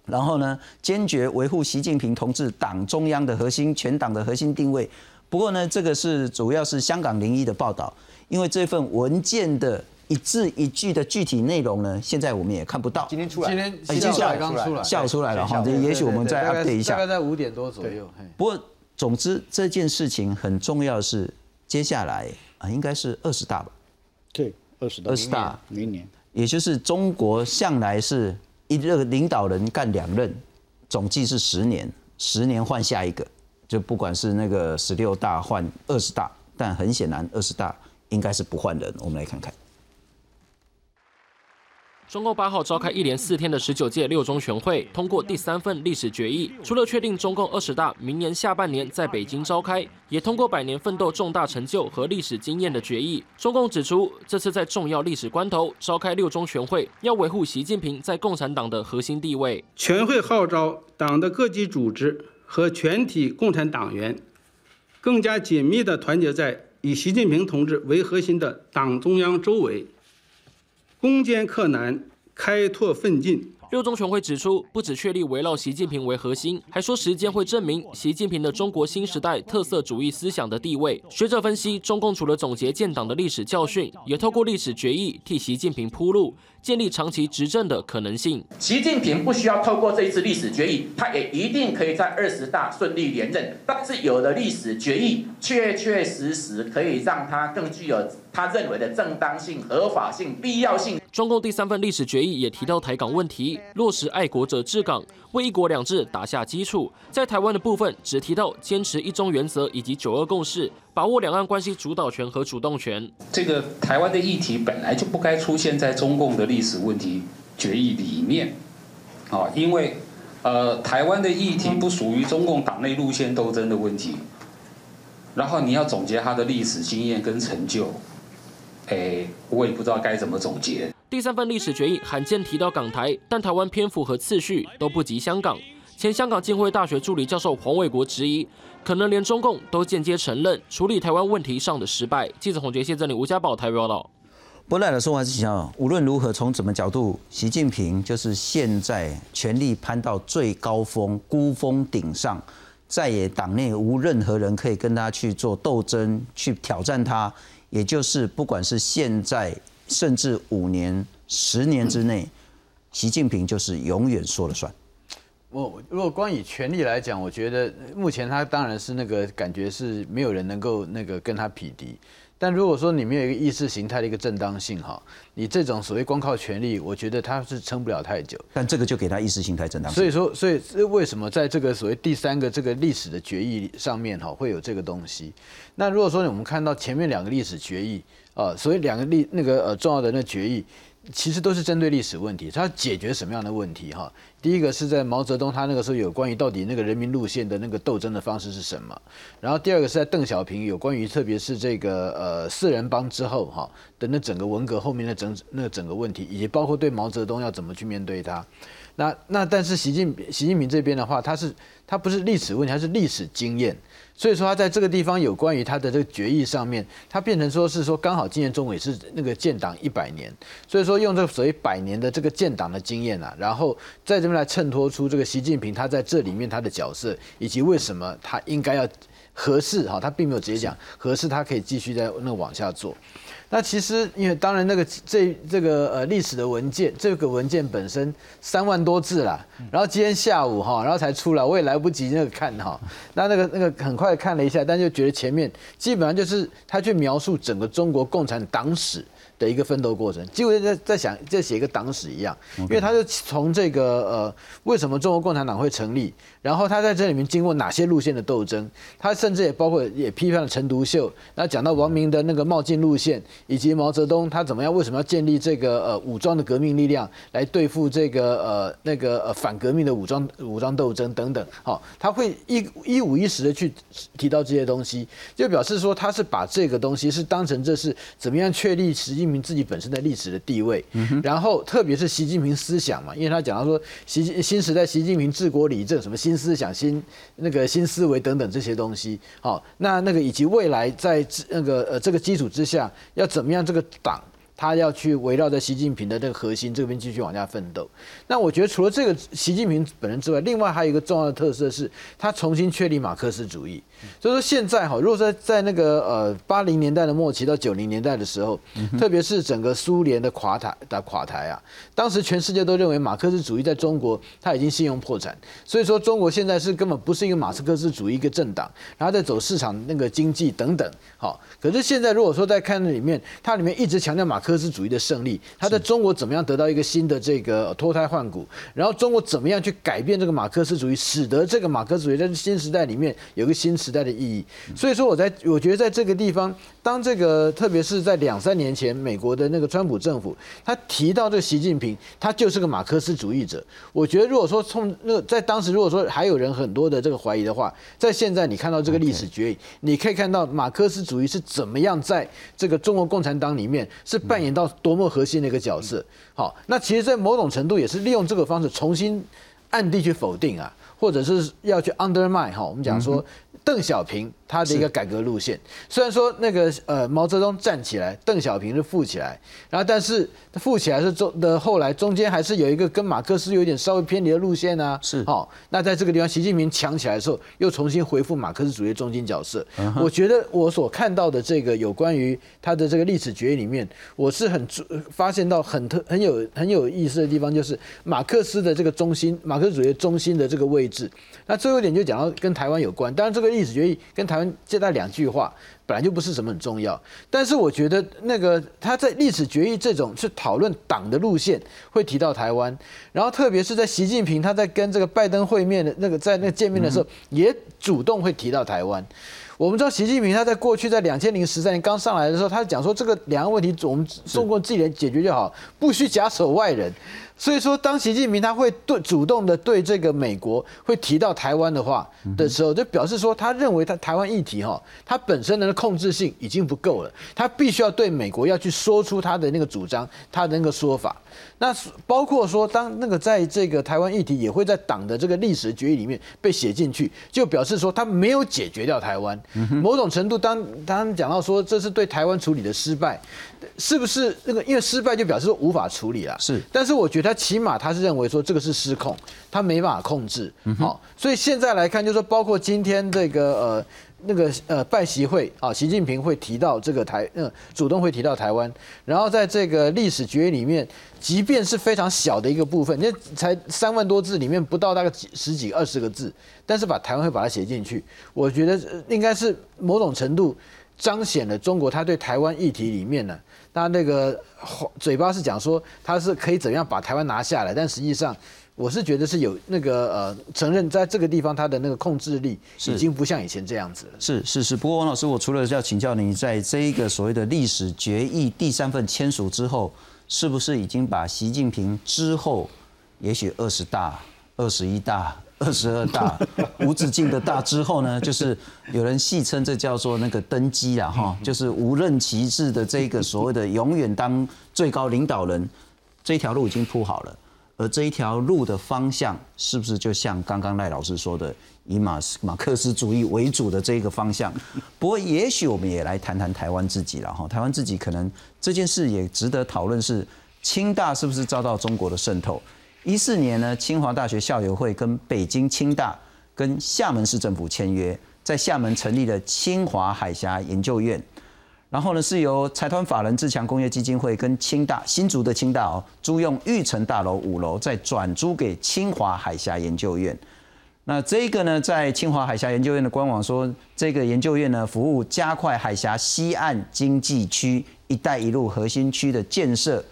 然后呢，坚决维护习近平同志党中央的核心、全党的核心定位。不过呢，这个是主要是香港零一的报道，因为这份文件的。一字一句的具体内容呢？现在我们也看不到。今天出来，今天已经下午，刚出来，下午出来了哈。也许我们再 update 一下，大概在五点多左右。不过，总之这件事情很重要的是，接下来啊，应该是二十大吧？对，二十大，二十大，明年。也就是中国向来是一个领导人干两任，总计是十年，十年换下一个，就不管是那个十六大换二十大，但很显然二十大应该是不换人。我们来看看。中共八号召开一连四天的十九届六中全会，通过第三份历史决议。除了确定中共二十大明年下半年在北京召开，也通过百年奋斗重大成就和历史经验的决议。中共指出，这次在重要历史关头召开六中全会，要维护习近平在共产党的核心地位。全会号召党的各级组织和全体共产党员，更加紧密地团结在以习近平同志为核心的党中央周围。攻坚克难，开拓奋进。六中全会指出，不只确立围绕习近平为核心，还说时间会证明习近平的中国新时代特色主义思想的地位。学者分析，中共除了总结建党的历史教训，也透过历史决议替习近平铺路，建立长期执政的可能性。习近平不需要透过这一次历史决议，他也一定可以在二十大顺利连任。但是有了历史决议，确确实实可以让他更具有。他认为的正当性、合法性、必要性。中共第三份历史决议也提到台港问题，落实爱国者治港，为一国两制打下基础。在台湾的部分，只提到坚持一中原则以及九二共识，把握两岸关系主导权和主动权。这个台湾的议题本来就不该出现在中共的历史问题决议里面，啊，因为呃，台湾的议题不属于中共党内路线斗争的问题。然后你要总结他的历史经验跟成就。哎，我也不知道该怎么总结。第三份历史决议罕见提到港台，但台湾篇幅和次序都不及香港。前香港浸会大学助理教授黄伟国质疑，可能连中共都间接承认处理台湾问题上的失败。记者洪杰谢这里吴家宝台报道。不赖的说话是想，无论如何从怎么角度，习近平就是现在权力攀到最高峰，孤峰顶上，再也党内无任何人可以跟他去做斗争，去挑战他。也就是，不管是现在，甚至五年、十年之内，习近平就是永远说了算。我如果光以权力来讲，我觉得目前他当然是那个感觉是没有人能够那个跟他匹敌。但如果说你没有一个意识形态的一个正当性哈，你这种所谓光靠权力，我觉得他是撑不了太久。但这个就给他意识形态正当性。所以说，所以为什么在这个所谓第三个这个历史的决议上面哈，会有这个东西？那如果说我们看到前面两个历史决议啊，所谓两个历那个呃重要的那决议，其实都是针对历史问题，它解决什么样的问题哈？第一个是在毛泽东他那个时候有关于到底那个人民路线的那个斗争的方式是什么，然后第二个是在邓小平有关于特别是这个呃四人帮之后哈的那整个文革后面的整那整个问题，以及包括对毛泽东要怎么去面对他。那那但是习近习近平这边的话，他是他不是历史问题，他是历史经验。所以说他在这个地方有关于他的这个决议上面，他变成说是说刚好今年中委是那个建党一百年，所以说用这个所谓百年的这个建党的经验啊，然后在这边来衬托出这个习近平他在这里面他的角色，以及为什么他应该要合适哈，他并没有直接讲合适，他可以继续在那往下做。那其实，因为当然那个这这个呃历史的文件，这个文件本身三万多字啦，然后今天下午哈，然后才出来，我也来不及那个看哈，那那个那个很快看了一下，但就觉得前面基本上就是他去描述整个中国共产党史。的一个奋斗过程，几乎在在想在写一个党史一样，因为他就从这个呃为什么中国共产党会成立，然后他在这里面经过哪些路线的斗争，他甚至也包括也批判了陈独秀，那讲到王明的那个冒进路线，以及毛泽东他怎么样为什么要建立这个呃武装的革命力量来对付这个呃那个呃反革命的武装武装斗争等等，好，他会一一五一十的去提到这些东西，就表示说他是把这个东西是当成这是怎么样确立实际。明自己本身在历史的地位，然后特别是习近平思想嘛，因为他讲到说习新时代习近平治国理政什么新思想新那个新思维等等这些东西，好，那那个以及未来在那个呃这个基础之下要怎么样这个党。他要去围绕在习近平的这个核心这边继续往下奋斗。那我觉得除了这个习近平本人之外，另外还有一个重要的特色是，他重新确立马克思主义。所以说现在哈，如果在在那个呃八零年代的末期到九零年代的时候，特别是整个苏联的垮台的垮台啊，当时全世界都认为马克思主义在中国它已经信用破产。所以说中国现在是根本不是一个马克思主义一个政党，然后在走市场那个经济等等。好，可是现在如果说在看那里面，它里面一直强调马。克思主义的胜利，它在中国怎么样得到一个新的这个脱胎换骨？然后中国怎么样去改变这个马克思主义，使得这个马克思主义在新时代里面有个新时代的意义？所以说，我在我觉得在这个地方，当这个特别是在两三年前，美国的那个川普政府，他提到这习近平，他就是个马克思主义者。我觉得如果说从那在当时，如果说还有人很多的这个怀疑的话，在现在你看到这个历史决议，你可以看到马克思主义是怎么样在这个中国共产党里面是。扮演到多么核心的一个角色，好，那其实，在某种程度也是利用这个方式重新暗地去否定啊，或者是要去 undermine 哈，我们讲说。邓小平他的一个改革路线，虽然说那个呃毛泽东站起来，邓小平是富起来，然后但是富起来是中的后来中间还是有一个跟马克思有点稍微偏离的路线呢。是，好，那在这个地方，习近平强起来的时候，又重新恢复马克思主义中心角色。我觉得我所看到的这个有关于他的这个历史决议里面，我是很发现到很特很有很有意思的地方，就是马克思的这个中心，马克思主义中心的这个位置。那最后一点就讲到跟台湾有关，当然这个历史决议跟台湾接待两句话，本来就不是什么很重要。但是我觉得那个他在历史决议这种去讨论党的路线，会提到台湾，然后特别是在习近平他在跟这个拜登会面的那个在那个见面的时候，也主动会提到台湾。我们知道习近平他在过去在两千零十三年刚上来的时候，他讲说这个两岸问题我们中国自己人解决就好，不需假手外人。所以说，当习近平他会对主动的对这个美国会提到台湾的话的时候，就表示说他认为他台湾议题哈，他本身的控制性已经不够了，他必须要对美国要去说出他的那个主张，他的那个说法。那包括说，当那个在这个台湾议题也会在党的这个历史决议里面被写进去，就表示说他没有解决掉台湾。某种程度，当他们讲到说这是对台湾处理的失败，是不是那个因为失败就表示说无法处理了？是。但是我觉得他起码他是认为说这个是失控，他没办法控制。好，所以现在来看，就是说包括今天这个呃。那个呃，拜习会啊，习近平会提到这个台，嗯，主动会提到台湾，然后在这个历史决议里面，即便是非常小的一个部分，那才三万多字里面不到大概几十几二十个字，但是把台湾会把它写进去，我觉得应该是某种程度彰显了中国他对台湾议题里面呢，他那个嘴巴是讲说他是可以怎样把台湾拿下来，但实际上。我是觉得是有那个呃，承认在这个地方他的那个控制力已经不像以前这样子了。是是是，不过王老师，我除了要请教你，在这一个所谓的历史决议第三份签署之后，是不是已经把习近平之后，也许二十大、二十一大、二十二大 无止境的大之后呢？就是有人戏称这叫做那个登基啊，哈，就是无任其制的这个所谓的永远当最高领导人，这条路已经铺好了。而这一条路的方向，是不是就像刚刚赖老师说的，以马斯马克思主义为主的这个方向？不过，也许我们也来谈谈台湾自己了哈。台湾自己可能这件事也值得讨论，是清大是不是遭到中国的渗透？一四年呢，清华大学校友会跟北京清大跟厦门市政府签约，在厦门成立了清华海峡研究院。然后呢，是由财团法人自强工业基金会跟清大新竹的清大哦，租用玉成大楼五楼，再转租给清华海峡研究院。那这个呢，在清华海峡研究院的官网说，这个研究院呢，服务加快海峡西岸经济区“一带一路”核心区的建设。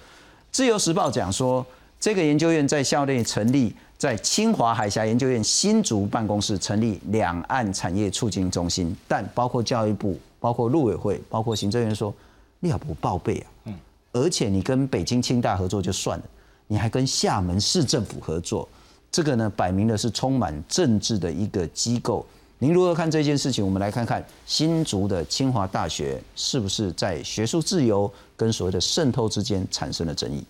自由时报讲说，这个研究院在校内成立，在清华海峡研究院新竹办公室成立两岸产业促进中心，但包括教育部。包括陆委会，包括行政院说，你要不报备啊？嗯，而且你跟北京清大合作就算了，你还跟厦门市政府合作，这个呢，摆明了是充满政治的一个机构。您如何看这件事情？我们来看看新竹的清华大学是不是在学术自由跟所谓的渗透之间产生了争议？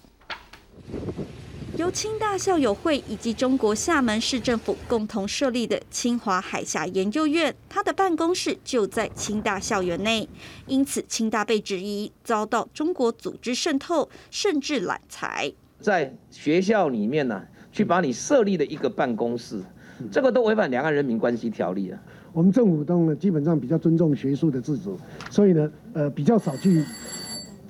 由清大校友会以及中国厦门市政府共同设立的清华海峡研究院，它的办公室就在清大校园内，因此清大被质疑遭到中国组织渗透，甚至揽财。在学校里面呢，去把你设立的一个办公室，这个都违反两岸人民关系条例了。我们政府当然，基本上比较尊重学术的自主，所以呢，呃，比较少去。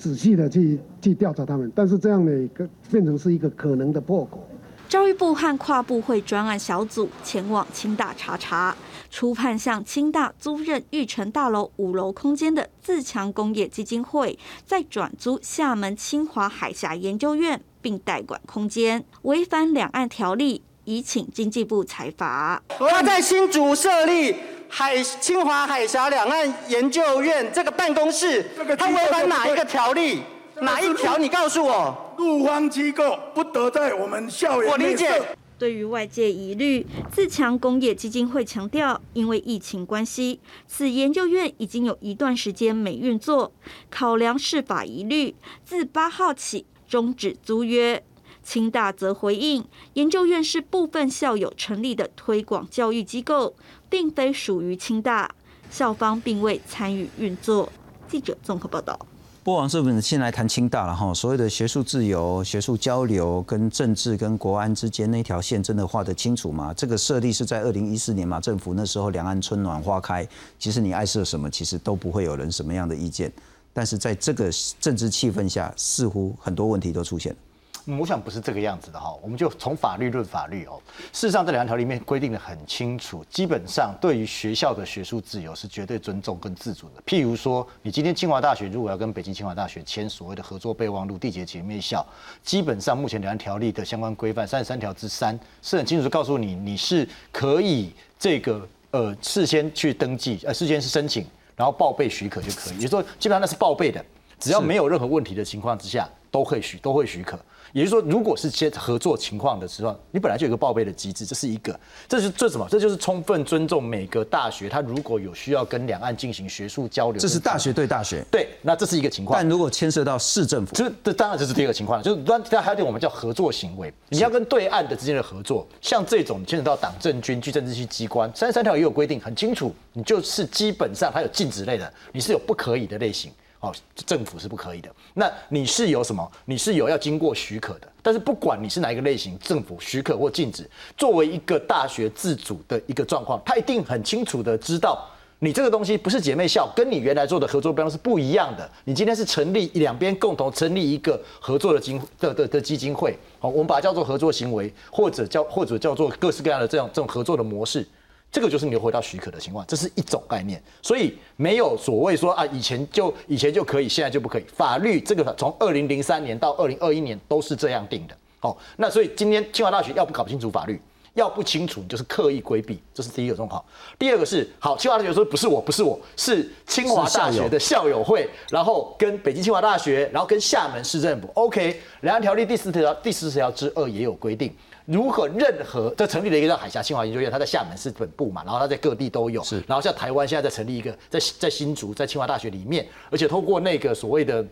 仔细的去去调查他们，但是这样的一个变成是一个可能的破口。教育部和跨部会专案小组前往清大查查，初判向清大租任玉成大楼五楼空间的自强工业基金会，再转租厦门清华海峡研究院，并代管空间，违反两岸条例，已请经济部裁罚。他在新竹设立。海清华海峡两岸研究院这个办公室，它违反哪一个条例？哪一条？你告诉我。陆方机构不得在我们校园。我理解。对于外界疑虑，自强工业基金会强调，因为疫情关系，此研究院已经有一段时间没运作，考量事法疑虑，自八号起终止租约。清大则回应，研究院是部分校友成立的推广教育机构。并非属于清大，校方并未参与运作。记者综合报道。不王是不是先来谈清大了哈？所谓的学术自由、学术交流跟政治跟国安之间那条线真的画得清楚吗？这个设立是在二零一四年嘛？政府那时候两岸春暖花开，其实你爱设什么，其实都不会有人什么样的意见。但是在这个政治气氛下，似乎很多问题都出现了。我想不是这个样子的哈，我们就从法律论法律哦。事实上，这两条里面规定的很清楚，基本上对于学校的学术自由是绝对尊重跟自主的。譬如说，你今天清华大学如果要跟北京清华大学签所谓的合作备忘录、缔结姐妹校，基本上目前两岸条例的相关规范三十三条之三是很清楚告诉你，你是可以这个呃事先去登记，呃事先是申请，然后报备许可就可以。也就是说，基本上那是报备的，只要没有任何问题的情况之下，都会许都会许可。也就是说，如果是些合作情况的时候，你本来就有个报备的机制，这是一个，这是这什么？这就是充分尊重每个大学，它如果有需要跟两岸进行学术交流，这是大学对大学，对，那这是一个情况。但如果牵涉到市政府，这这当然这是第二个情况了，就是那还有点我们叫合作行为，你要跟对岸的之间的合作，像这种牵扯到党政军、具政治性机关，三十三条也有规定，很清楚，你就是基本上它有禁止类的，你是有不可以的类型。哦，政府是不可以的。那你是有什么？你是有要经过许可的。但是不管你是哪一个类型，政府许可或禁止，作为一个大学自主的一个状况，他一定很清楚的知道，你这个东西不是姐妹校，跟你原来做的合作标是不一样的。你今天是成立两边共同成立一个合作的金的的的基金会，好，我们把它叫做合作行为，或者叫或者叫做各式各样的这样这种合作的模式。这个就是你回到许可的情况，这是一种概念，所以没有所谓说啊，以前就以前就可以，现在就不可以。法律这个从二零零三年到二零二一年都是这样定的。哦，那所以今天清华大学要不搞不清楚法律，要不清楚，你就是刻意规避，这是第一个状况。第二个是，好，清华大学说不是我，不是我，是清华大学的校友会，然后跟北京清华大学，然后跟厦门市政府。OK，两岸条例第四条第四十条之二也有规定，如何任何这成立了一个叫海峡清华研究院，它在厦门市本部嘛，然后它在各地都有，是，然后像台湾现在在成立一个在在新竹，在清华大学里面，而且通过那个所谓的。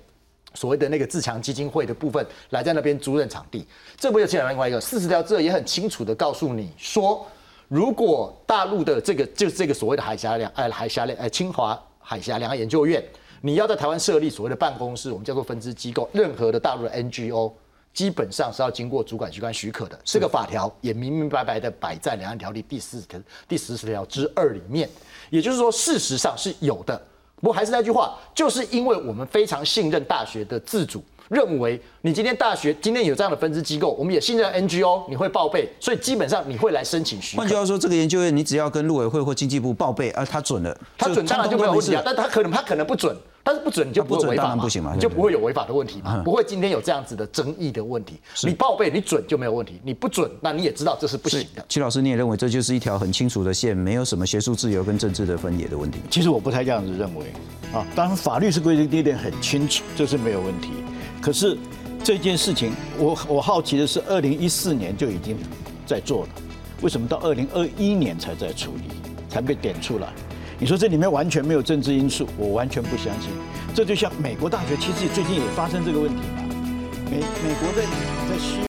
所谓的那个自强基金会的部分来在那边租赁场地，这不就牵扯另外一个四十条之二也很清楚的告诉你说，如果大陆的这个就是这个所谓的海峡两哎海峡两哎清华海峡两岸研究院，你要在台湾设立所谓的办公室，我们叫做分支机构，任何的大陆的 NGO 基本上是要经过主管机关许可的，这个法条也明明白白的摆在两岸条例第四条第十十条之二里面，也就是说事实上是有的。不过还是那句话，就是因为我们非常信任大学的自主，认为你今天大学今天有这样的分支机构，我们也信任 NGO，你会报备，所以基本上你会来申请许可。换句话说，这个研究院你只要跟陆委会或经济部报备，啊，他准了，他准当然就没有问题啊，但他可能他可能不准。但是不准你就不会违法不行嘛，就不会有违法的问题嘛，不会今天有这样子的争议的问题。你报备你准就没有问题，你不准那你也知道这是不行的。齐老师你也认为这就是一条很清楚的线，没有什么学术自由跟政治的分野的问题。其实我不太这样子认为啊，当然法律是规定第一点很清楚，这是没有问题。可是这件事情，我我好奇的是，二零一四年就已经在做了，为什么到二零二一年才在处理，才被点出来？你说这里面完全没有政治因素，我完全不相信。这就像美国大学，其实最近也发生这个问题嘛。美美国在在西